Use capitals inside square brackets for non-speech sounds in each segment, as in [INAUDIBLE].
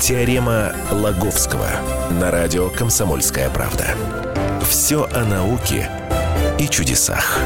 Теорема Лаговского на радио «Комсомольская правда». Все о науке и чудесах.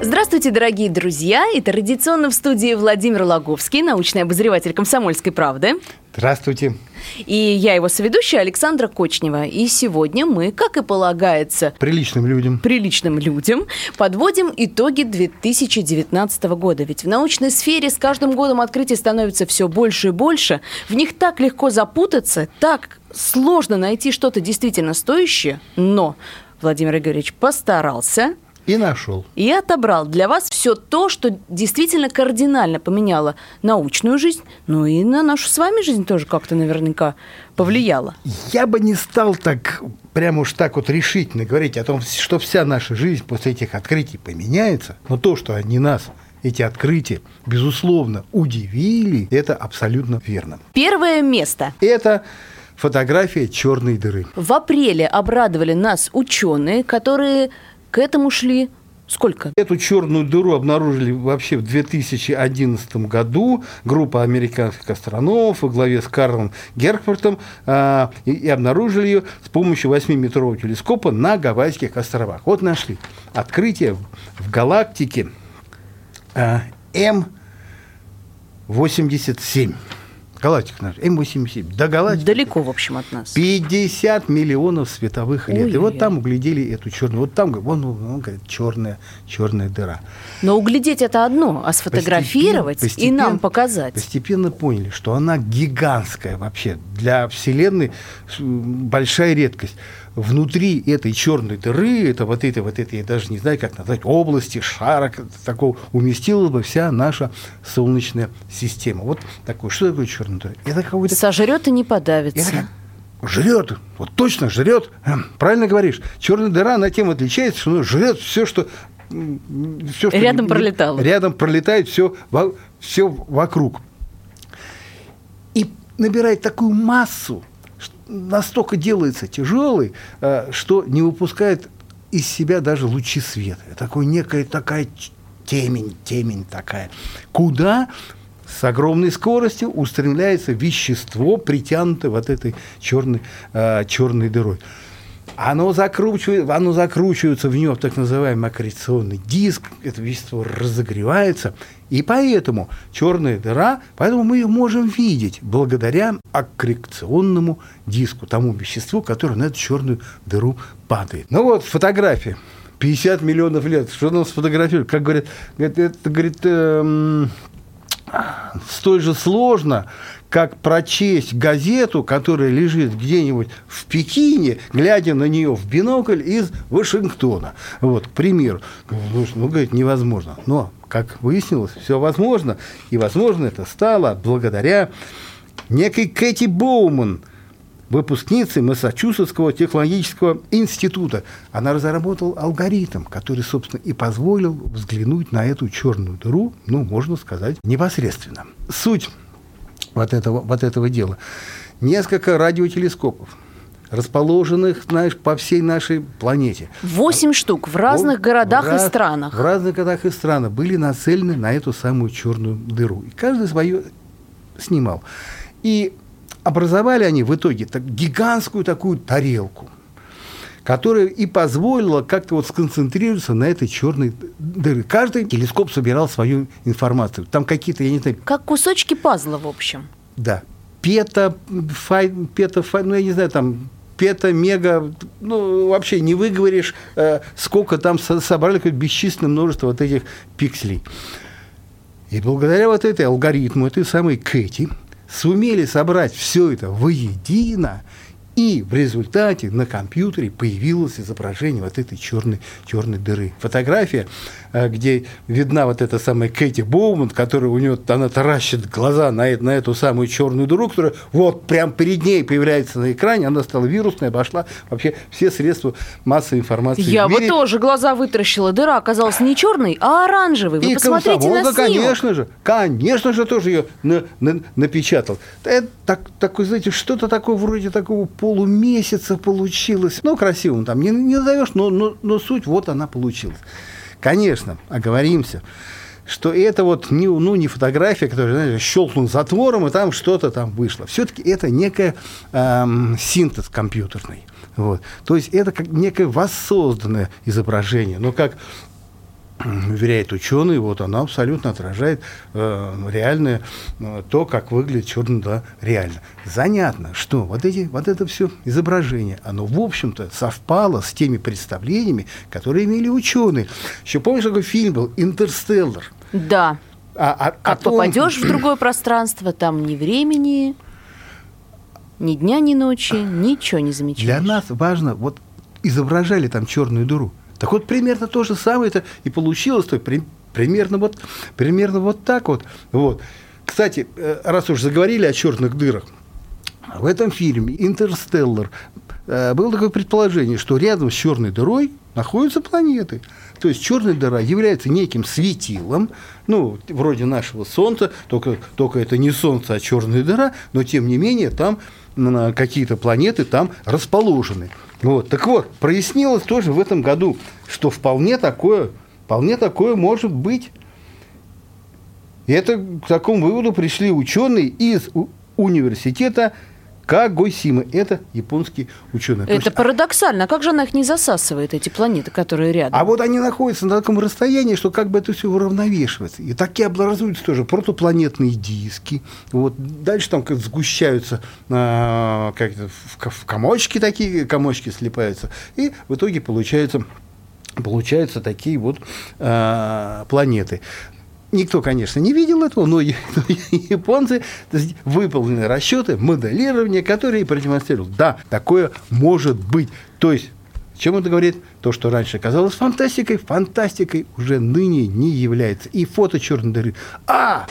Здравствуйте, дорогие друзья! И традиционно в студии Владимир Логовский, научный обозреватель «Комсомольской правды». Здравствуйте. И я его соведущая Александра Кочнева. И сегодня мы, как и полагается... Приличным людям. Приличным людям подводим итоги 2019 года. Ведь в научной сфере с каждым годом открытий становится все больше и больше. В них так легко запутаться, так сложно найти что-то действительно стоящее. Но Владимир Игоревич постарался – и нашел. И отобрал для вас все то, что действительно кардинально поменяло научную жизнь, ну и на нашу с вами жизнь тоже как-то наверняка повлияло. Я бы не стал так прямо уж так вот решительно говорить о том, что вся наша жизнь после этих открытий поменяется, но то, что они нас эти открытия, безусловно, удивили, это абсолютно верно. Первое место. Это фотография черной дыры. В апреле обрадовали нас ученые, которые к этому шли Сколько? Эту черную дыру обнаружили вообще в 2011 году группа американских астрономов во главе с Карлом Геркфортом а, и, и обнаружили ее с помощью 8-метрового телескопа на Гавайских островах. Вот нашли открытие в галактике а, М87. Галактика наша, М87. До галактики. Далеко, в общем, от нас. 50 миллионов световых лет. Ой, и вот там углядели эту черную. Вот там, вон, он говорит, черная, черная дыра. Но углядеть это одно, а сфотографировать постепенно, и нам показать. Постепенно поняли, что она гигантская вообще. Для Вселенной большая редкость внутри этой черной дыры, это вот этой, вот этой, я даже не знаю, как назвать, области, шара такого, уместилась бы вся наша Солнечная система. Вот такое. Что такое черная дыра? Это какой-то... Сожрет и не подавится. Это жрет, вот точно жрет. Эм, правильно говоришь. Черная дыра, она тем отличается, что она жрет все, что все, что рядом пролетало. Рядом пролетает все, все вокруг. И набирает такую массу, настолько делается тяжелый, э, что не выпускает из себя даже лучи света. Такой некая такая темень, темень такая. Куда с огромной скоростью устремляется вещество, притянутое вот этой черной, э, черной дырой оно, закручивает, оно закручивается в нее в так называемый аккреционный диск, это вещество разогревается, и поэтому черная дыра, поэтому мы ее можем видеть благодаря аккреционному диску, тому веществу, которое на эту черную дыру падает. Ну вот, фотография. 50 миллионов лет. Что нам сфотографировали? Как говорят, это, говорит, эм, столь же сложно, как прочесть газету, которая лежит где-нибудь в Пекине, глядя на нее в бинокль из Вашингтона. Вот, к примеру. Ну, ну говорит, невозможно. Но, как выяснилось, все возможно. И возможно это стало благодаря некой Кэти Боуман, выпускницы Массачусетского технологического института. Она разработала алгоритм, который, собственно, и позволил взглянуть на эту черную дыру, ну, можно сказать, непосредственно. Суть вот этого, вот этого дела. Несколько радиотелескопов, расположенных, знаешь, по всей нашей планете. Восемь штук в разных в, городах в раз, и странах. В разных городах и странах были нацелены на эту самую черную дыру. И каждый свою снимал. И образовали они в итоге так, гигантскую такую тарелку – которая и позволила как-то вот сконцентрироваться на этой черной дыре. Каждый телескоп собирал свою информацию. Там какие-то, я не знаю... Как кусочки пазла, в общем. Да. Пета, фай, пета, фай, ну, я не знаю, там пета, мега, ну, вообще не выговоришь, э, сколько там собрали какое-то бесчисленное множество вот этих пикселей. И благодаря вот этой алгоритму, этой самой Кэти, сумели собрать все это воедино и в результате на компьютере появилось изображение вот этой черной, черной дыры. Фотография, э, где видна вот эта самая Кэти Боуман, которая у нее, она таращит глаза на, на эту самую черную дыру, которая вот прям перед ней появляется на экране, она стала вирусной, обошла вообще все средства массовой информации. Я бы тоже глаза вытаращила. Дыра оказалась не черной, а оранжевой. Вы и посмотрите на снимок. конечно же, конечно же, тоже ее на, на, напечатал. Это так, такой, знаете, что-то такое вроде такого полумесяца получилось. Ну, красивым там не, не назовешь, но, но, но суть вот она получилась. Конечно, оговоримся. что это вот не, ну, не фотография, которая, знаешь, щелкнул затвором, и там что-то там вышло. Все-таки это некая эм, синтез компьютерный. Вот. То есть это как некое воссозданное изображение. Но как [CLEARS THROAT] уверяет ученый, вот она абсолютно отражает э, реальное э, то, как выглядит черный да, реально. Занятно, что вот, эти, вот это все изображение, оно, в общем-то, совпало с теми представлениями, которые имели ученые. Еще помнишь, такой фильм был «Интерстеллар»? Да. А, а, как том... попадешь в другое [CLEARS THROAT] пространство, там ни времени, ни дня, ни ночи, ничего не замечаешь. Для нас важно, вот изображали там черную дыру. Так вот, примерно то же самое это и получилось, то при, примерно вот, примерно вот так вот. вот. Кстати, э, раз уж заговорили о черных дырах, в этом фильме «Интерстеллар» э, было такое предположение, что рядом с черной дырой находятся планеты. То есть черная дыра является неким светилом, ну, вроде нашего Солнца, только, только это не Солнце, а черная дыра, но тем не менее там какие-то планеты там расположены. Вот. Так вот, прояснилось тоже в этом году, что вполне такое, вполне такое может быть. И это к такому выводу пришли ученые из университета Кагосимы. Это японские ученые. Это есть, парадоксально. А как же она их не засасывает, эти планеты, которые рядом? А вот они находятся на таком расстоянии, что как бы это все уравновешивается. И такие образуются тоже протопланетные диски. Вот. Дальше там как сгущаются а, как в, в комочки такие, комочки слипаются. И в итоге получается получаются такие вот э, планеты. Никто, конечно, не видел этого, но японцы выполнили расчеты, моделирование, которые продемонстрируют. Да, такое может быть. То есть чем это говорит? То, что раньше казалось фантастикой, фантастикой уже ныне не является. И фото черной дыры. А,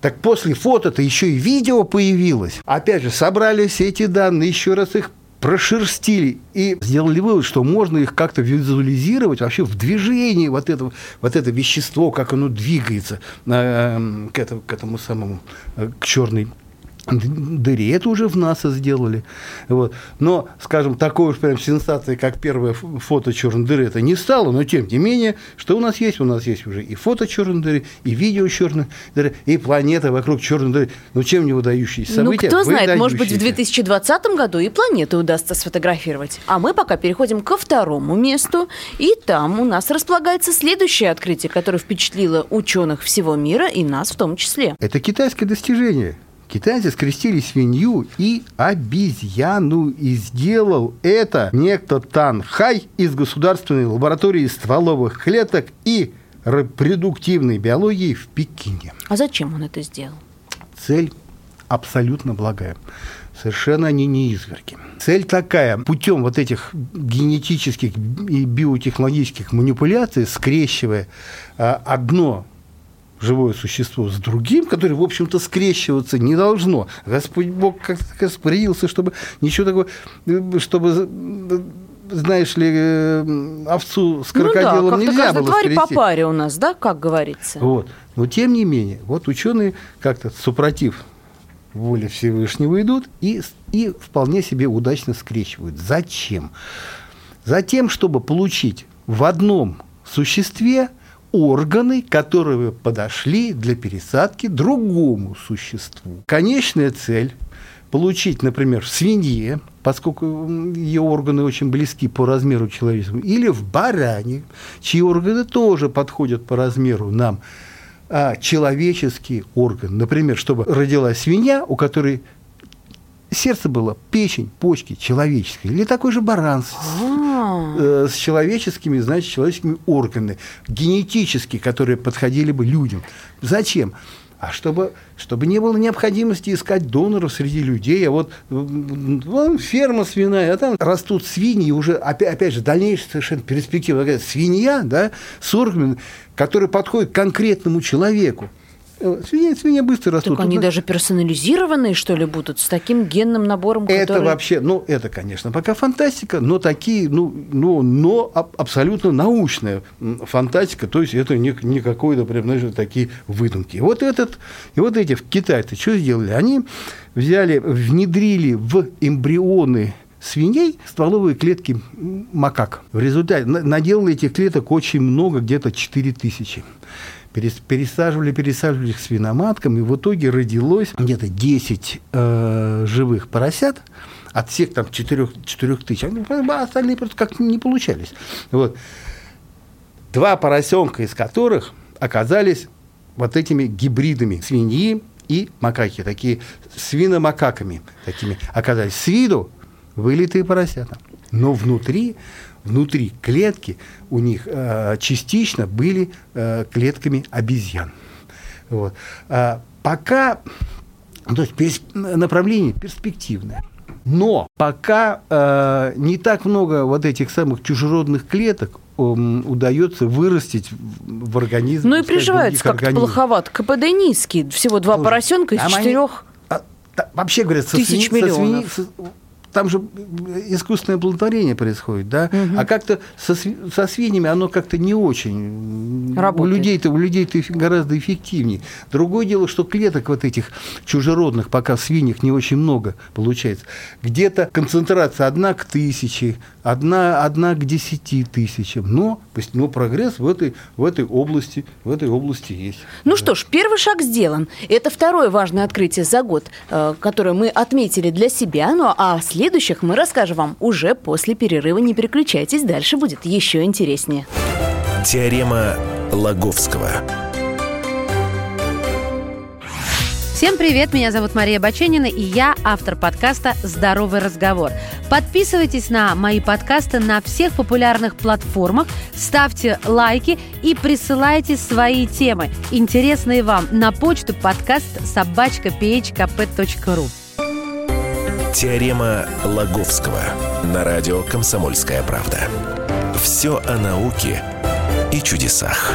так после фото-то еще и видео появилось. Опять же, собрали все эти данные, еще раз их прошерстили и сделали вывод, что можно их как-то визуализировать вообще в движении вот это, вот это вещество, как оно двигается э, к, этому, к этому самому, э, к черной дыре. Это уже в НАСА сделали. Вот. Но, скажем, такой уж прям сенсации, как первое фото черной дыры, это не стало, но тем не менее, что у нас есть? У нас есть уже и фото черной дыры, и видео черной дыры, и планета вокруг черной дыры. Ну, чем не выдающиеся ну, события? Ну, кто знает, может быть, в 2020 году и планету удастся сфотографировать. А мы пока переходим ко второму месту, и там у нас располагается следующее открытие, которое впечатлило ученых всего мира и нас в том числе. Это китайское достижение – Китайцы скрестили свинью и обезьяну, и сделал это некто Тан Хай из Государственной лаборатории стволовых клеток и репродуктивной биологии в Пекине. А зачем он это сделал? Цель абсолютно благая. Совершенно они не изверги. Цель такая, путем вот этих генетических и биотехнологических манипуляций, скрещивая а, одно живое существо с другим, которое, в общем-то, скрещиваться не должно. Господь Бог как-то распорядился, чтобы ничего такого, чтобы знаешь ли, э, овцу с крокодилом ну да, нельзя было тварь по паре у нас, да, как говорится. Вот. Но тем не менее, вот ученые как-то супротив воли Всевышнего идут и, и вполне себе удачно скрещивают. Зачем? Затем, чтобы получить в одном существе органы, которые подошли для пересадки другому существу. Конечная цель получить, например, в свинье, поскольку ее органы очень близки по размеру человеческому, или в баране, чьи органы тоже подходят по размеру нам, а человеческий орган, например, чтобы родилась свинья, у которой сердце было печень, почки человеческие, или такой же баран а. Э, с человеческими, значит, человеческими органами, генетически, которые подходили бы людям. Зачем? А чтобы, чтобы не было необходимости искать доноров среди людей, а вот вон, ферма свиная, а там растут свиньи, уже, опять, опять же, дальнейшая совершенно перспектива, свинья, да, с органами, которые подходят к конкретному человеку. Свинья, свинья быстро растут. Так они Тут, даже персонализированные, что ли, будут, с таким генным набором, который... Это вообще, ну, это, конечно, пока фантастика, но такие, ну, ну но абсолютно научная фантастика, то есть это не, не какой-то, прям, знаешь, такие выдумки. И вот этот, и вот эти китайцы что сделали? Они взяли, внедрили в эмбрионы свиней стволовые клетки макак. В результате наделали этих клеток очень много, где-то 4 тысячи. Пересаживали, пересаживали их свиноматкам, и в итоге родилось где-то 10 э, живых поросят от всех там 4, 4 тысяч. А остальные просто как не получались. Вот. Два поросенка из которых оказались вот этими гибридами свиньи и макаки, такие свиномакаками такими оказались. С виду вылитые поросята. Но внутри, внутри клетки у них э, частично были э, клетками обезьян. Вот. А пока, то есть перс, направление перспективное. Но пока э, не так много вот этих самых чужеродных клеток удается вырастить в организме. Ну и приживается как-то плоховато. КПД низкий, всего два Слушай, поросенка из четырех. Они, а, вообще говорят, со тысяч свиньи, миллионов. Со там же искусственное оплодотворение происходит, да, угу. а как-то со, со свиньями оно как-то не очень. Работает. У людей-то, у людей-то гораздо эффективнее. Другое дело, что клеток вот этих чужеродных пока в свиньях не очень много получается. Где-то концентрация одна к тысяче, одна, одна к десяти тысячам, но, но прогресс в этой, в этой области, в этой области есть. Ну да. что ж, первый шаг сделан. Это второе важное открытие за год, э, которое мы отметили для себя, ну а следующее следующих мы расскажем вам уже после перерыва. Не переключайтесь, дальше будет еще интереснее. Теорема Лаговского. Всем привет, меня зовут Мария Баченина, и я автор подкаста «Здоровый разговор». Подписывайтесь на мои подкасты на всех популярных платформах, ставьте лайки и присылайте свои темы, интересные вам, на почту подкаст собачка phkp.ru. Теорема Лаговского на радио «Комсомольская правда». Все о науке и чудесах.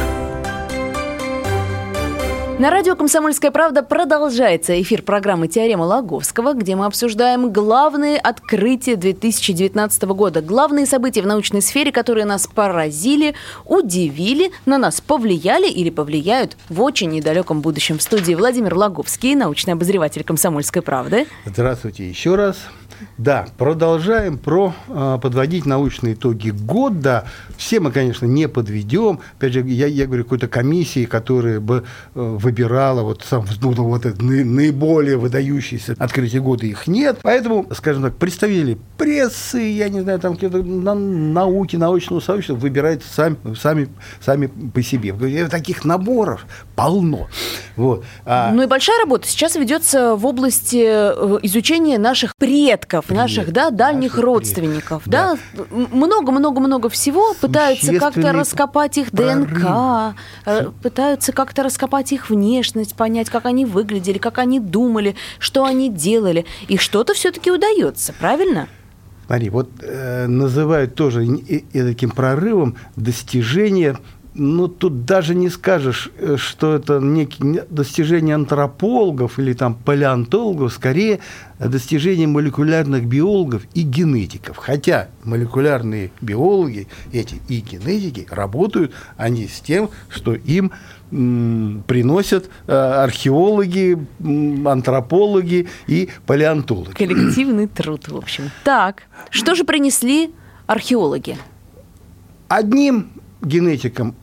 На радио «Комсомольская правда» продолжается эфир программы «Теорема Лаговского», где мы обсуждаем главные открытия 2019 года, главные события в научной сфере, которые нас поразили, удивили, на нас повлияли или повлияют в очень недалеком будущем. В студии Владимир Лаговский, научный обозреватель «Комсомольской правды». Здравствуйте еще раз. Да, продолжаем про э, подводить научные итоги года. Все мы, конечно, не подведем. Опять же, я, я говорю, какой-то комиссии, которая бы э, выбирала вот, сам, ну, вот это наиболее выдающиеся открытия года, их нет. Поэтому, скажем так, представители прессы, я не знаю, там какие-то на, науки, научного сообщества выбирают сами, сами, сами по себе. Таких наборов полно. Вот. А... Ну и большая работа сейчас ведется в области э, изучения наших предков предков наших, да, дальних наших родственников, да, много-много-много всего пытаются как-то раскопать их ДНК, э, пытаются как-то раскопать их внешность, понять, как они выглядели, как они думали, что они делали, и что-то все-таки удается, правильно? Смотри, вот э, называют тоже и, и таким прорывом достижение ну, тут даже не скажешь, э, что это некие достижения антропологов или там палеонтологов, скорее достижения молекулярных биологов и генетиков. Хотя молекулярные биологи эти и генетики работают они с тем, что им приносят э, археологи, антропологи и палеонтологи. Коллективный труд, в общем. Так, что же принесли археологи? Одним генетикам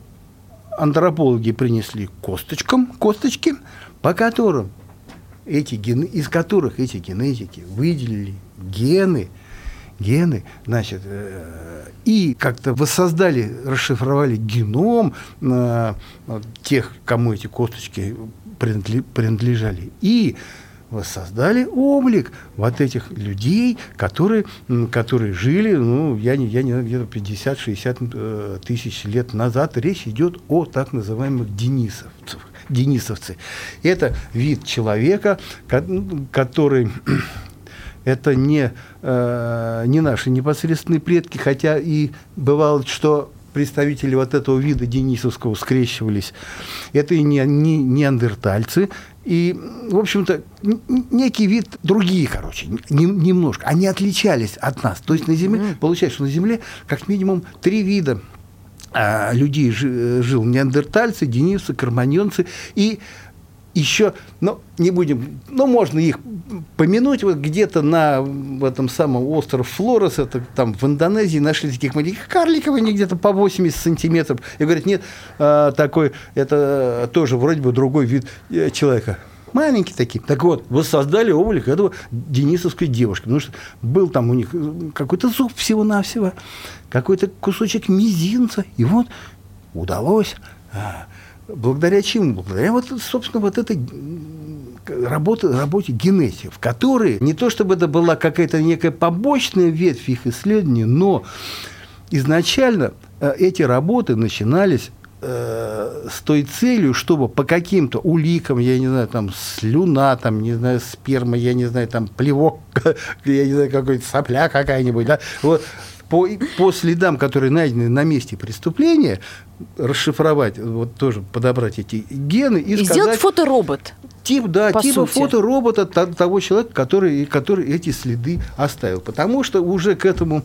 антропологи принесли косточкам, косточки, по которым эти гены, из которых эти генетики выделили гены, гены, значит, э, и как-то воссоздали, расшифровали геном э, тех, кому эти косточки принадлежали, и воссоздали облик вот этих людей, которые, которые жили, ну, я не, я не знаю, где-то 50-60 э, тысяч лет назад. Речь идет о так называемых денисовцах. Денисовцы. Это вид человека, который [CLEARS THROAT] это не, э, не наши непосредственные предки, хотя и бывало, что представители вот этого вида денисовского скрещивались. Это и не, не неандертальцы, и, в общем-то, некий вид другие, короче, не, немножко. Они отличались от нас. То есть на Земле, получается, что на Земле как минимум три вида а, людей жи, жил. Неандертальцы, денисовцы, карманьонцы и еще, ну, не будем, ну, можно их помянуть вот где-то на в этом самом остров Флорес, это там в Индонезии нашли таких маленьких карликов, они где-то по 80 сантиметров. И говорят, нет, а, такой, это тоже вроде бы другой вид э, человека. Маленькие такие. Так вот, воссоздали облик этого денисовской девушки. Потому что был там у них какой-то зуб всего-навсего, какой-то кусочек мизинца. И вот удалось а, благодаря чему? Благодаря вот, собственно, вот этой работе, работе генетиков, которые не то чтобы это была какая-то некая побочная ветвь их исследований, но изначально э, эти работы начинались э, с той целью, чтобы по каким-то уликам, я не знаю, там слюна, там, не знаю, сперма, я не знаю, там плевок, [LAUGHS] я не знаю, какой-то сопля какая-нибудь, да, вот по, по следам, которые найдены на месте преступления, расшифровать, вот тоже подобрать эти гены и, и сказать... сделать фоторобот. Тип, да, по типа сути. фоторобота того человека, который, который эти следы оставил. Потому что уже к этому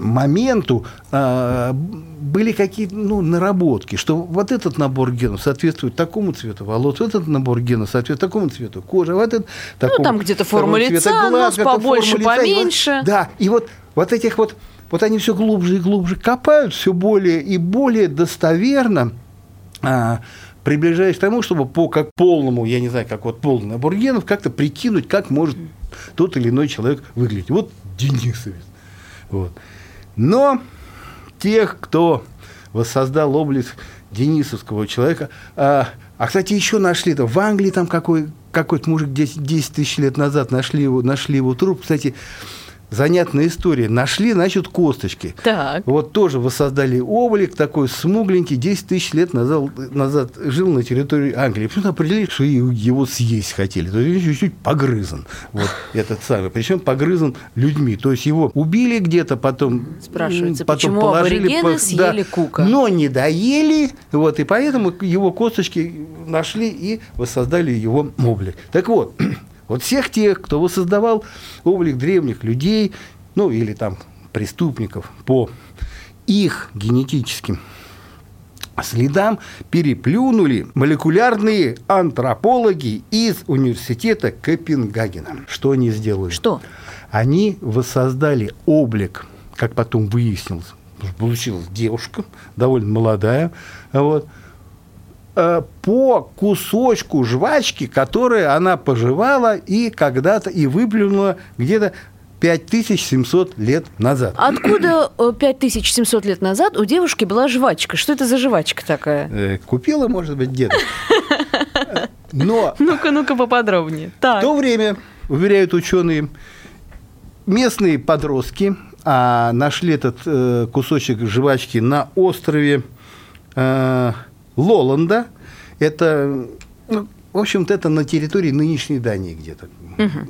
моменту а, были какие-то ну, наработки, что вот этот набор генов соответствует такому цвету волос, этот набор генов соответствует такому цвету кожи, вот этот такому, Ну, там где-то форма лица, цвета нос побольше, лица, и вот- поменьше. да, и вот, вот этих вот, вот они все глубже и глубже копают, все более и более достоверно а, приближаясь к тому, чтобы по как полному, я не знаю, как вот полный набор генов, как-то прикинуть, как может тот или иной человек выглядеть. Вот Денисовец. Вот. Но тех, кто воссоздал облик денисовского человека, а, а, кстати, еще нашли это в Англии там какой, какой-то мужик 10, 10 тысяч лет назад нашли его, нашли его труп. Кстати, занятная история. Нашли, значит, косточки. Так. Вот тоже воссоздали облик такой смугленький, 10 тысяч лет назад, назад жил на территории Англии. Почему-то определили, что его съесть хотели. То есть чуть-чуть погрызан. Вот этот самый. Причем погрызан людьми. То есть его убили где-то, потом... Спрашивается, потом почему положили по- съели Кука? Но не доели. Вот, и поэтому его косточки нашли и воссоздали его облик. Так вот, вот всех тех, кто воссоздавал облик древних людей, ну или там преступников по их генетическим следам переплюнули молекулярные антропологи из университета Копенгагена. Что они сделали? Что? Они воссоздали облик, как потом выяснилось, получилась девушка, довольно молодая, вот, по кусочку жвачки, которую она пожевала и когда-то и выплюнула где-то 5700 лет назад. Откуда э, 5700 лет назад у девушки была жвачка? Что это за жвачка такая? Э, Купила, может быть, где-то. [LAUGHS] Но Ну-ка, ну-ка поподробнее. В Так. то время, уверяют ученые, местные подростки а, нашли этот э, кусочек жвачки на острове э, Лоланда. Это, ну, в общем-то, это на территории нынешней Дании где-то,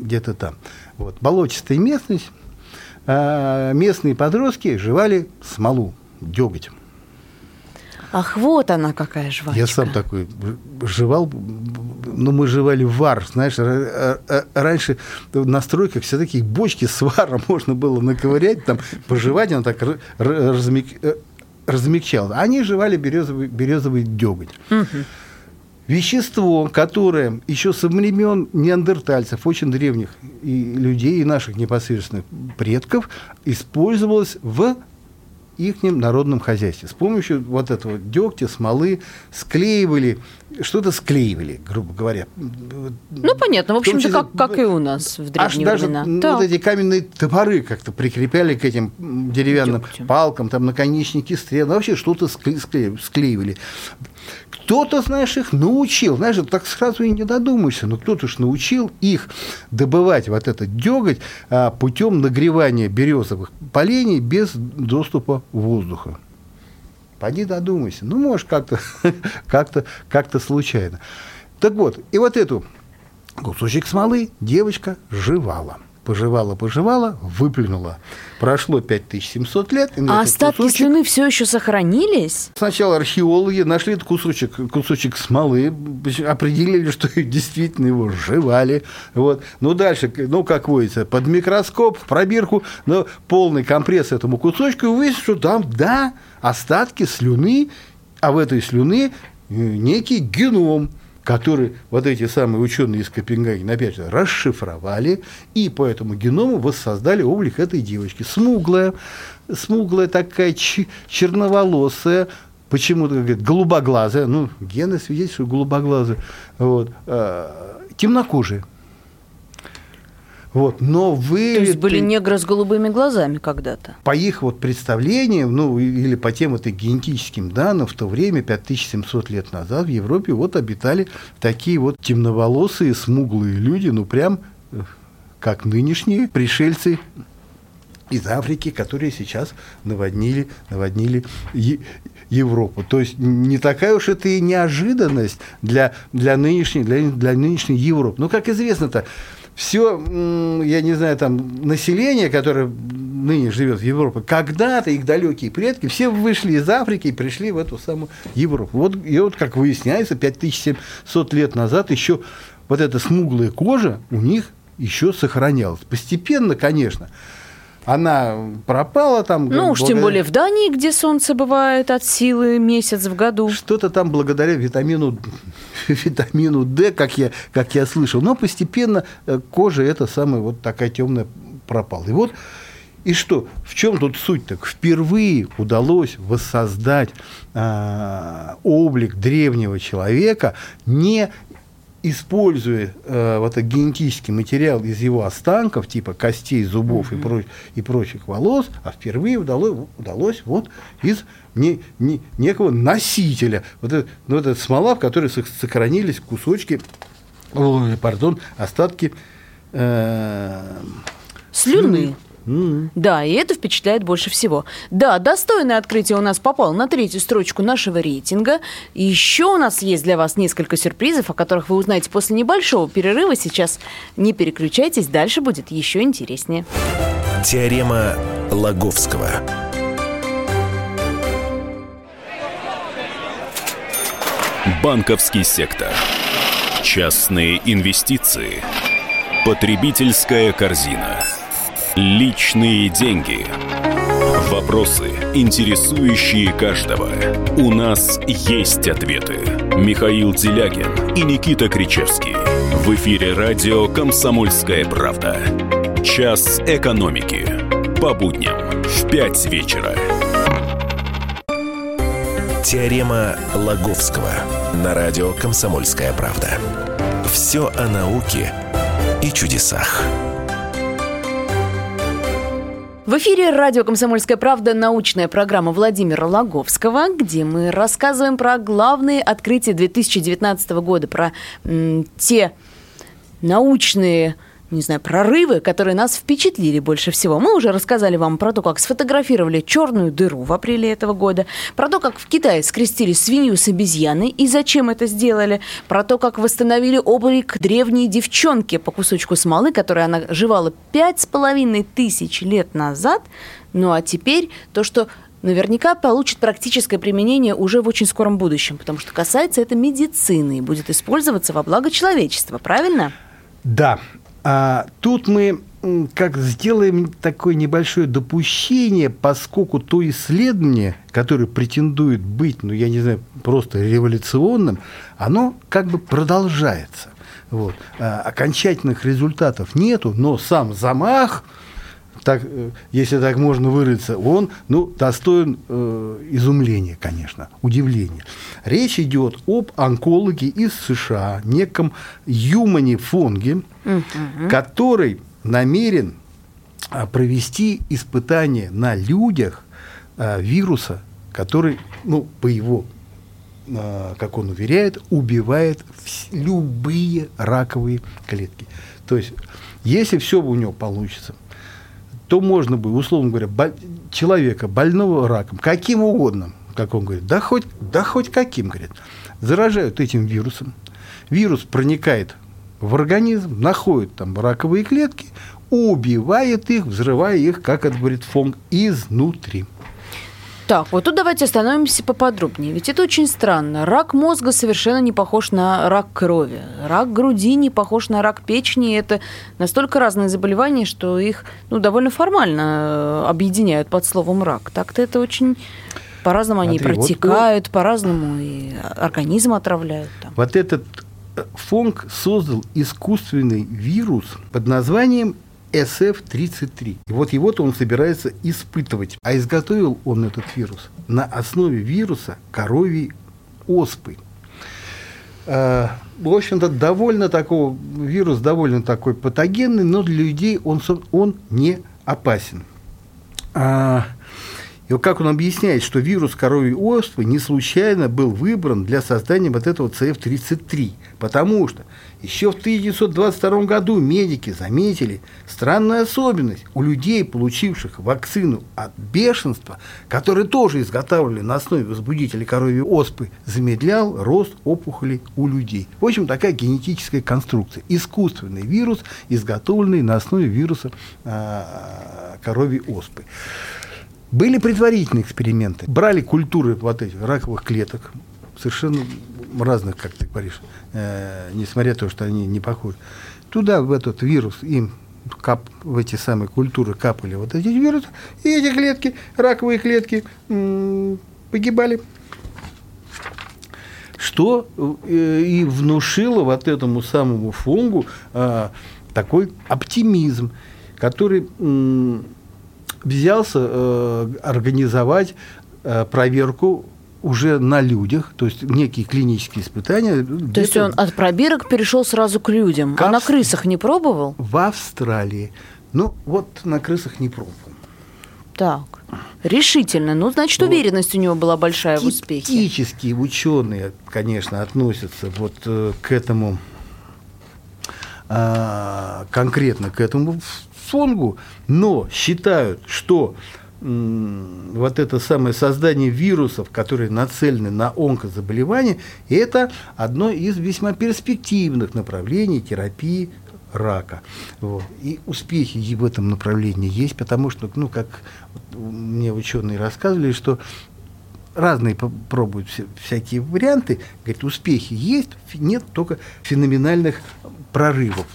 где-то там. Вот. Болотистая местность. А, местные подростки жевали смолу, деготь. Ах, вот она какая жвачка. Я сам такой жевал, ну, мы жевали вар, знаешь, ра- ра- раньше на стройках все такие бочки с варом [LAUGHS] можно было наковырять, там, пожевать, он так р- размягчал. Они жевали березовый, березовый деготь. Вещество, которое еще со времен неандертальцев, очень древних и людей, и наших непосредственных предков, использовалось в их народном хозяйстве. С помощью вот этого дегтя, смолы склеивали, что-то склеивали, грубо говоря. Ну, понятно, в общем-то, числе, как, как и у нас в Аж древние даже времена. м, Так. вот эти каменные топоры как-то прикрепляли к этим деревянным Дегтю. палкам, там наконечники стрел, ну, вообще что-то скле- скле- склеивали. Кто-то, знаешь, их научил, знаешь, так сразу и не додумаешься, но кто-то ж научил их добывать вот этот деготь а, путем нагревания березовых полений без доступа воздуха. Поди додумайся. Ну, может, как-то [LAUGHS] как-то как-то случайно. Так вот, и вот эту кусочек смолы девочка жевала. Пожевала, пожевала, выплюнула. Прошло 5700 лет. А остатки кусочек- слюны все еще сохранились? Сначала археологи нашли этот кусочек, кусочек смолы, определили, что [LAUGHS] действительно его жевали. Вот. Ну, дальше, ну, как водится, под микроскоп, в пробирку, но полный компресс этому кусочку, и выяснилось, что там, да, остатки слюны, а в этой слюны э, некий геном который вот эти самые ученые из Копенгагена, опять же, расшифровали, и по этому геному воссоздали облик этой девочки. Смуглая, смуглая такая, черноволосая, почему-то, говорит, голубоглазая, ну, гены свидетельствуют голубоглазая, вот, э, темнокожая. Вот, но вы... То есть были негры с голубыми глазами когда-то? По их вот представлениям, ну, или по тем вот генетическим данным, в то время, 5700 лет назад, в Европе вот обитали такие вот темноволосые, смуглые люди, ну, прям э, как нынешние пришельцы из Африки, которые сейчас наводнили, наводнили Европу. То есть не такая уж это и неожиданность для, для, нынешней, для, для нынешней Европы. Ну, как известно-то, все, я не знаю, там, население, которое ныне живет в Европе, когда-то их далекие предки, все вышли из Африки и пришли в эту самую Европу. Вот, и вот, как выясняется, 5700 лет назад еще вот эта смуглая кожа у них еще сохранялась. Постепенно, конечно, она пропала там. Ну уж благодаря... тем более в Дании, где солнце бывает от силы месяц в году. Что-то там благодаря витамину, [LAUGHS] витамину D, как я, как я слышал. Но постепенно э, кожа эта самая вот такая темная пропала. И вот и что? В чем тут суть? Так впервые удалось воссоздать э, облик древнего человека не используя э, вот этот генетический материал из его останков, типа костей, зубов mm-hmm. и, про, и прочих волос, а впервые удалось, удалось вот из не, не, некого носителя. Вот, это, ну, вот эта смола, в которой сохранились кусочки, ой, пардон, остатки э, слюны. слюны Mm-hmm. Да, и это впечатляет больше всего. Да, достойное открытие у нас попало на третью строчку нашего рейтинга. И еще у нас есть для вас несколько сюрпризов, о которых вы узнаете после небольшого перерыва. Сейчас не переключайтесь, дальше будет еще интереснее. Теорема Лаговского. Банковский сектор. Частные инвестиции. Потребительская корзина. Личные деньги. Вопросы, интересующие каждого. У нас есть ответы. Михаил Делягин и Никита Кричевский. В эфире радио «Комсомольская правда». Час экономики. По будням в 5 вечера. Теорема Лаговского на радио «Комсомольская правда». Все о науке и чудесах. В эфире радио «Комсомольская правда» научная программа Владимира Логовского, где мы рассказываем про главные открытия 2019 года, про м, те научные не знаю, прорывы, которые нас впечатлили больше всего. Мы уже рассказали вам про то, как сфотографировали черную дыру в апреле этого года, про то, как в Китае скрестили свинью с обезьяной и зачем это сделали, про то, как восстановили облик древней девчонки по кусочку смолы, которой она жевала пять с половиной тысяч лет назад. Ну а теперь то, что наверняка получит практическое применение уже в очень скором будущем, потому что касается это медицины и будет использоваться во благо человечества, правильно? Да, а тут мы как сделаем такое небольшое допущение, поскольку то исследование, которое претендует быть, ну, я не знаю, просто революционным, оно как бы продолжается. Вот. А окончательных результатов нету, но сам замах – так, э, если так можно выразиться, он ну, достоин э, изумления, конечно, удивления. Речь идет об онкологе из США, неком Юмане Фонге, угу. который намерен а, провести испытание на людях а, вируса, который, ну, по его, а, как он уверяет, убивает любые раковые клетки. То есть, если все у него получится, то можно бы, условно говоря, боль, человека, больного раком, каким угодно, как он говорит, да хоть, да хоть каким, говорит, заражают этим вирусом. Вирус проникает в организм, находит там раковые клетки, убивает их, взрывая их, как это говорит Фонг, изнутри. Так, вот тут давайте остановимся поподробнее. Ведь это очень странно. Рак мозга совершенно не похож на рак крови. Рак груди не похож на рак печени. Это настолько разные заболевания, что их ну, довольно формально э, объединяют под словом рак. Так-то это очень... По-разному они Смотри, протекают, вот, по-разному и организм отравляют. Там. Вот этот Фонг создал искусственный вирус под названием SF-33. И вот его-то он собирается испытывать. А изготовил он этот вирус на основе вируса коровьей оспы. А, в общем-то, довольно такого, вирус довольно такой патогенный, но для людей он, он не опасен. А, и вот как он объясняет, что вирус коровьей оспы не случайно был выбран для создания вот этого CF-33, потому что еще в 1922 году медики заметили странную особенность у людей, получивших вакцину от бешенства, который тоже изготавливали на основе возбудителя коровьей оспы, замедлял рост опухолей у людей. В общем, такая генетическая конструкция. Искусственный вирус, изготовленный на основе вируса э, коровьей оспы. Были предварительные эксперименты. Брали культуры вот этих раковых клеток, совершенно разных, как ты говоришь, э, несмотря на то, что они не похожи. Туда, в этот вирус, им кап, в эти самые культуры капали вот эти вирусы, и эти клетки, раковые клетки, погибали. Что э, и внушило вот этому самому фонгу э, такой оптимизм, который м- взялся э, организовать э, проверку уже на людях, то есть некие клинические испытания. То есть он от пробирок перешел сразу к людям, к а на крысах не пробовал? В Австралии. Ну, вот на крысах не пробовал. Так, решительно. Ну, значит, уверенность у него была большая в успехе. Скептические ученые, конечно, относятся вот э, к этому, э, конкретно к этому Сонгу, но считают, что вот это самое создание вирусов, которые нацелены на онкозаболевания, это одно из весьма перспективных направлений терапии рака. Вот. И успехи в этом направлении есть, потому что, ну, как мне ученые рассказывали, что разные пробуют всякие варианты, говорит, успехи есть, нет только феноменальных прорывов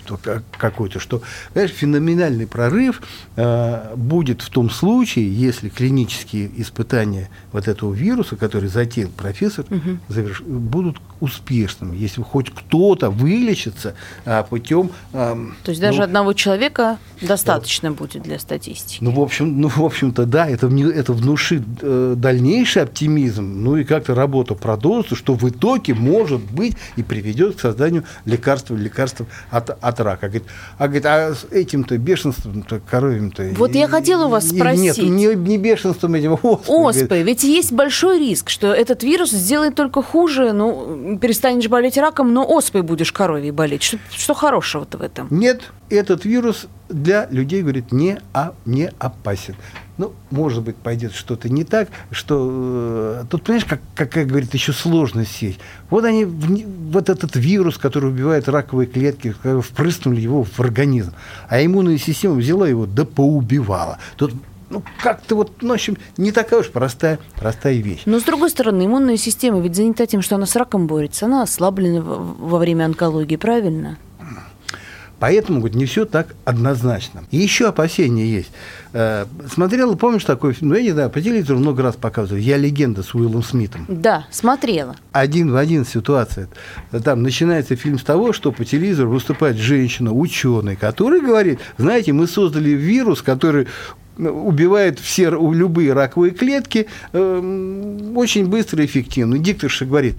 какой-то, что, знаешь, феноменальный прорыв э, будет в том случае, если клинические испытания вот этого вируса, который затеял профессор, угу. заверш... будут успешными, если хоть кто-то вылечится э, путем... Э, То есть ну, даже одного человека достаточно да. будет для статистики. Ну, в общем, ну, в общем-то, да, это, это внушит э, дальнейший оптимизм, ну и как-то работа продолжится, что в итоге, может быть, и приведет к созданию лекарства, лекарства от, от рака. Говорит, а, говорит, а с этим-то бешенством-то, коровьим-то... Вот и, я хотела у вас спросить. Нет, не, не бешенством этим, [LAUGHS] оспой. Оспой. Ведь есть большой риск, что этот вирус сделает только хуже, ну, перестанешь болеть раком, но оспой будешь коровьей болеть. Что, что хорошего-то в этом? Нет, этот вирус для людей, говорит, не, а, не опасен. Ну, может быть, пойдет что-то не так, что э, тут, понимаешь, как, какая, говорит, еще сложность есть. Вот они, вот этот вирус, который убивает раковые клетки, впрыснули его в организм, а иммунная система взяла его да поубивала. Тут ну, как-то вот, ну, в общем, не такая уж простая, простая вещь. Но, с другой стороны, иммунная система ведь занята тем, что она с раком борется, она ослаблена во время онкологии, правильно? Поэтому, говорит, не все так однозначно. И еще опасения есть. Э, смотрела, помнишь такой фильм? Ну, я не знаю, по телевизору много раз показывали. «Я легенда» с Уиллом Смитом. Да, смотрела. Один в один ситуация. Там начинается фильм с того, что по телевизору выступает женщина, ученый, который говорит, знаете, мы создали вирус, который убивает все любые раковые клетки э, очень быстро и эффективно. Дикторша говорит,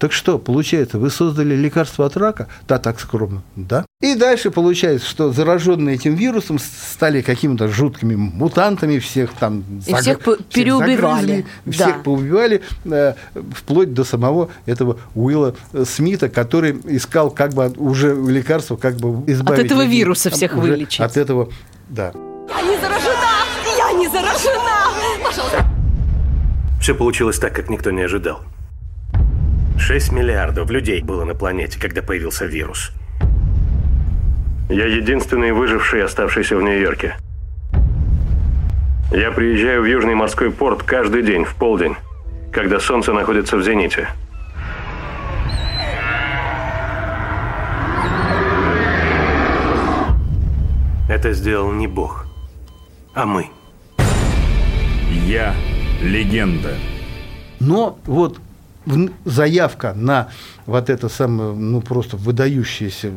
так что, получается, вы создали лекарство от рака? Да, так скромно. Да. И дальше получается, что зараженные этим вирусом стали какими-то жуткими мутантами, всех там И заг... всех переубивали. Всех, да. всех поубивали, э, вплоть до самого этого Уилла Смита, который искал как бы уже лекарство, как бы избавить... От этого людей, вируса всех вылечить. От этого, да. Я не заражена! Я не заражена! Пожалуйста. Все получилось так, как никто не ожидал. 6 миллиардов людей было на планете, когда появился вирус. Я единственный выживший, оставшийся в Нью-Йорке. Я приезжаю в Южный морской порт каждый день в полдень, когда солнце находится в зените. Это сделал не Бог, а мы. Я легенда. Но вот заявка на вот это самое, ну, просто выдающееся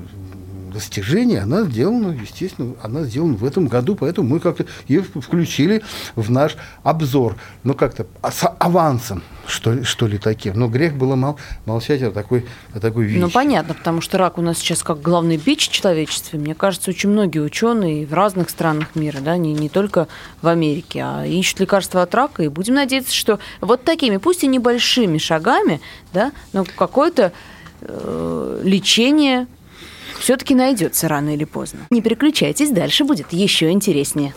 достижение, она сделана, естественно, она сделана в этом году, поэтому мы как-то ее включили в наш обзор. Ну, как-то с авансом, что что ли таким. Но грех было мол- молчать о такой, о такой вещи. Ну, понятно, потому что рак у нас сейчас как главный бич в человечестве. Мне кажется, очень многие ученые в разных странах мира, да, не, не только в Америке, а ищут лекарства от рака. И будем надеяться, что вот такими, пусть и небольшими шагами, да, но какое-то э, лечение все-таки найдется рано или поздно. Не переключайтесь, дальше будет еще интереснее.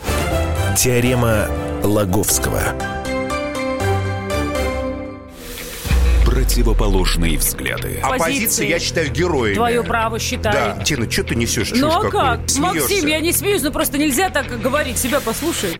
Теорема Лаговского. Противоположные взгляды. Оппозиция, я считаю, героями. Твое право считаю. Да, Тина, что ты несешь? Ну а как? Смеешься. Максим, я не смеюсь, но просто нельзя так говорить. Себя послушай.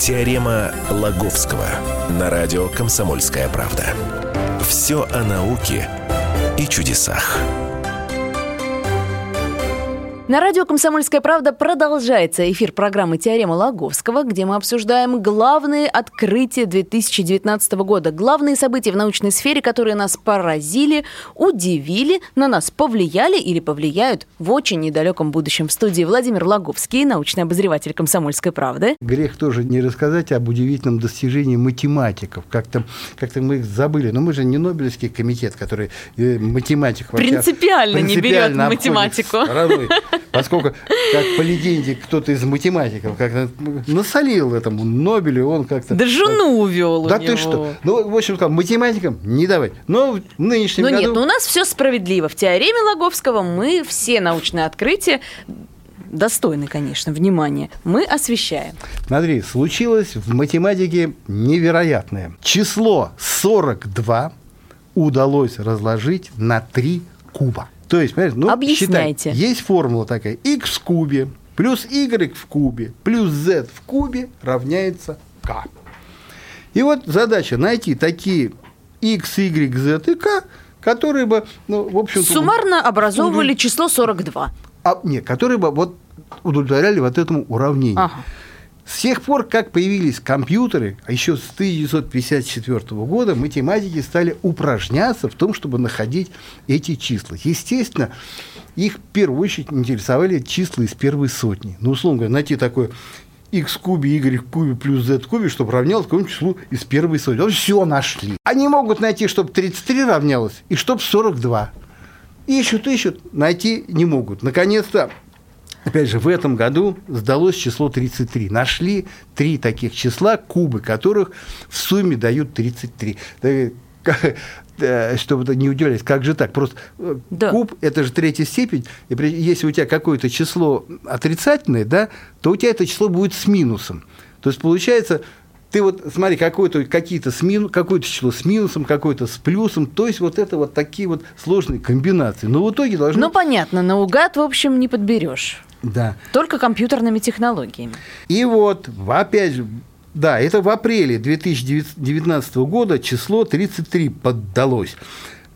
Теорема Лаговского на радио «Комсомольская правда». Все о науке и чудесах. На радио «Комсомольская правда» продолжается эфир программы «Теорема Лаговского», где мы обсуждаем главные открытия 2019 года, главные события в научной сфере, которые нас поразили, удивили, на нас повлияли или повлияют в очень недалеком будущем. В студии Владимир Лаговский, научный обозреватель «Комсомольской правды». Грех тоже не рассказать об удивительном достижении математиков. Как-то как мы их забыли. Но мы же не Нобелевский комитет, который э, математик вообще Принципиально не берет принципиально математику. стороной. Поскольку, как по легенде, кто-то из математиков как-то насолил этому Нобелю, он как-то... Да жену увел Да него. ты что? Ну, в общем, математикам не давать. Но в нынешнем Ну году... нет, ну у нас все справедливо. В теореме Лаговского мы все научные открытия достойны, конечно, внимания. Мы освещаем. Смотри, случилось в математике невероятное. Число 42 удалось разложить на 3 куба. То есть, понимаешь, ну, Объясняйте. считай, есть формула такая. x в кубе плюс y в кубе плюс z в кубе равняется k. И вот задача найти такие x, y, z и k, которые бы, ну, в общем-то... Суммарно образовывали число 42. А, нет, которые бы вот удовлетворяли вот этому уравнению. Ага. С тех пор, как появились компьютеры, а еще с 1954 года математики стали упражняться в том, чтобы находить эти числа. Естественно, их в первую очередь интересовали числа из первой сотни. Ну, условно говоря, найти такое x кубе, y кубе плюс z кубе, чтобы равнялось какому-нибудь числу из первой сотни. Вот все нашли. Они могут найти, чтобы 33 равнялось, и чтобы 42. Ищут, ищут, найти не могут. Наконец-то Опять же, в этом году сдалось число 33. Нашли три таких числа, кубы которых в сумме дают 33. Да, как- да, Чтобы не удивлялись, как же так? Просто э, куб – это же третья степень, и если у тебя какое-то число отрицательное, да, то у тебя это число будет с минусом. То есть, получается, ты вот смотри, какое-то, какие-то с мину, какое-то число с минусом, какое-то с плюсом, то есть вот это вот такие вот сложные комбинации. Но в итоге должны... Ну, понятно, наугад, в общем, не подберешь. Да. Только компьютерными технологиями. И вот, опять же, да, это в апреле 2019 года число 33 поддалось.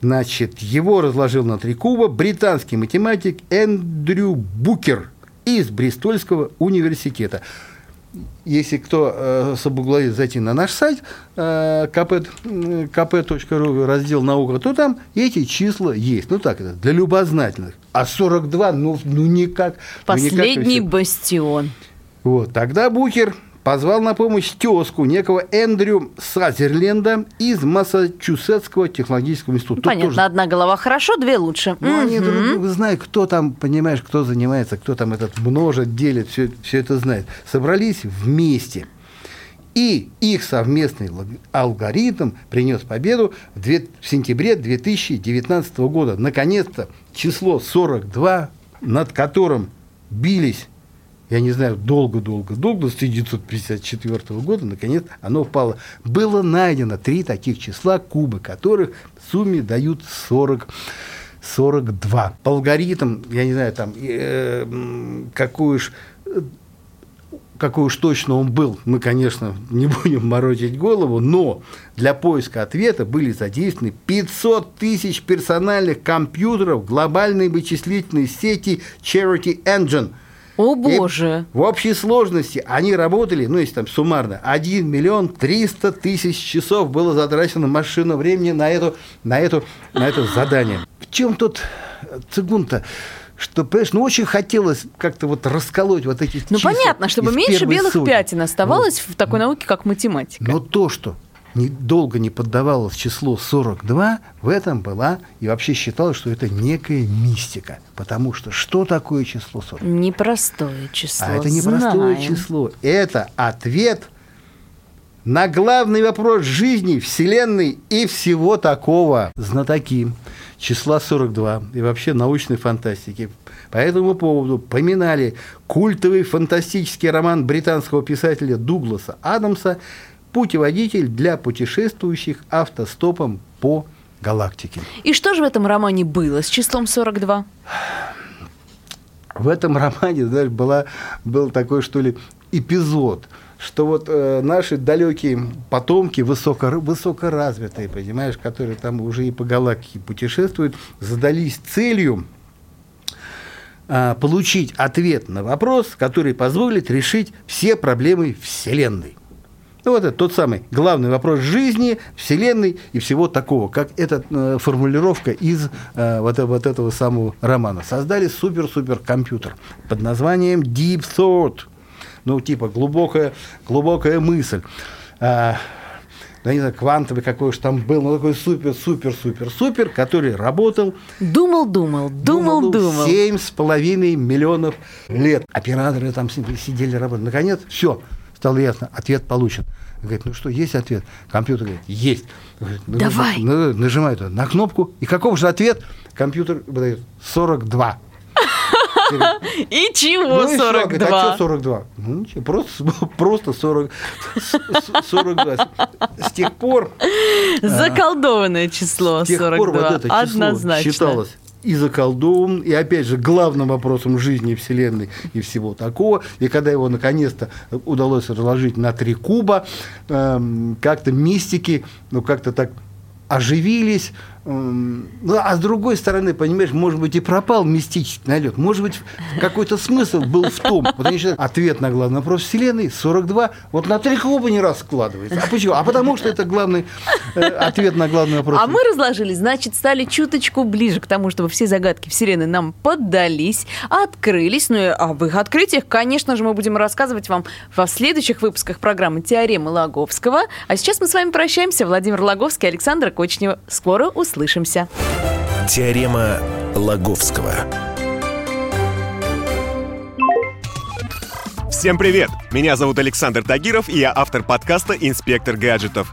Значит, его разложил на три куба британский математик Эндрю Букер из Бристольского университета. Если кто э, соблаговолит зайти на наш сайт э, kp, м, kp.ru, раздел «Наука», то там эти числа есть. Ну так, это для любознательных. А 42, ну, ну никак. ну, никак Последний бастион. Вот, тогда Букер позвал на помощь тезку некого Эндрю Сазерленда из Массачусетского технологического института. Тут Понятно, тоже- одна голова хорошо, две лучше. ну, они друг друга знают, кто там, понимаешь, кто занимается, кто там этот множит, делит, все, все это знает. Собрались вместе. И их совместный алгоритм принес победу в, две- в сентябре 2019 года. Наконец-то число 42, над которым бились, я не знаю, долго-долго-долго, с 1954 года, наконец оно упало. Было найдено три таких числа, кубы которых в сумме дают 40 42. По алгоритм, я не знаю, там, э, какой уж какой уж точно он был, мы, конечно, не [LAUGHS] будем морочить голову, но для поиска ответа были задействованы 500 тысяч персональных компьютеров глобальной вычислительной сети Charity Engine. О, И боже. в общей сложности они работали, ну, если там суммарно, 1 миллион 300 тысяч часов было затрачено машина времени на, эту, на, эту, на это задание. В чем тут э, цигун-то? Что, понимаешь, ну очень хотелось как-то вот расколоть вот эти Ну, понятно, чтобы меньше белых сотни. пятен оставалось в такой науке, как математика. Но то, что не- долго не поддавалось числу 42, в этом была и вообще считалось, что это некая мистика. Потому что что такое число 40? Непростое число. А это непростое знаем. число. Это ответ на главный вопрос жизни, Вселенной и всего такого. Знатоки числа 42 и вообще научной фантастики по этому поводу поминали культовый фантастический роман британского писателя Дугласа Адамса «Путеводитель для путешествующих автостопом по галактике». И что же в этом романе было с числом 42? в этом романе, знаешь, была, был такой, что ли, эпизод, что вот э, наши далекие потомки, высоко, высокоразвитые, понимаешь, которые там уже и по галактике путешествуют, задались целью а, получить ответ на вопрос, который позволит решить все проблемы Вселенной. Ну, вот это тот самый главный вопрос жизни, Вселенной и всего такого, как эта э, формулировка из э, вот, вот этого самого романа. Создали супер-супер компьютер под названием Deep Thought. Ну, типа глубокая, глубокая мысль. А, да не знаю, квантовый какой уж там был, ну такой супер-супер-супер-супер, который работал Думал, думал, думал, думал. Семь с половиной миллионов лет. Операторы там си- сидели, работали. Наконец, все, стало ясно, ответ получен. Говорит, ну что, есть ответ? Компьютер говорит, есть. Говорит, ну, Давай. ну, нажимает он на кнопку, и каков же ответ? Компьютер выдает 42. [LAUGHS] И чего Ну и всё, 42? говорит, а что 42? Ну ничего, просто, [LAUGHS] просто 40, с- с- 42. С тех пор Заколдованное число с тех 42. пор вот это число Однозначно. считалось и заколдован, и опять же главным вопросом жизни Вселенной и всего такого. И когда его наконец-то удалось разложить на три куба, эм, как-то мистики, ну как-то так оживились. Эм, Ну, а с другой стороны, понимаешь, может быть, и пропал мистический налет. Может быть, какой-то смысл был в том. Вот они считают, ответ на главный вопрос Вселенной 42 вот на три куба не раз складывается. А почему? А потому что это главный э, ответ на главный вопрос. А мы разложились, значит, стали чуточку ближе к тому, чтобы все загадки Вселенной нам поддались, открылись. Ну и об их открытиях, конечно же, мы будем рассказывать вам во следующих выпусках программы «Теоремы Лаговского». А сейчас мы с вами прощаемся. Владимир Лаговский, Александра Кочнева. Скоро услышимся. Теорема Лаговского. Всем привет! Меня зовут Александр Тагиров, и я автор подкаста «Инспектор гаджетов».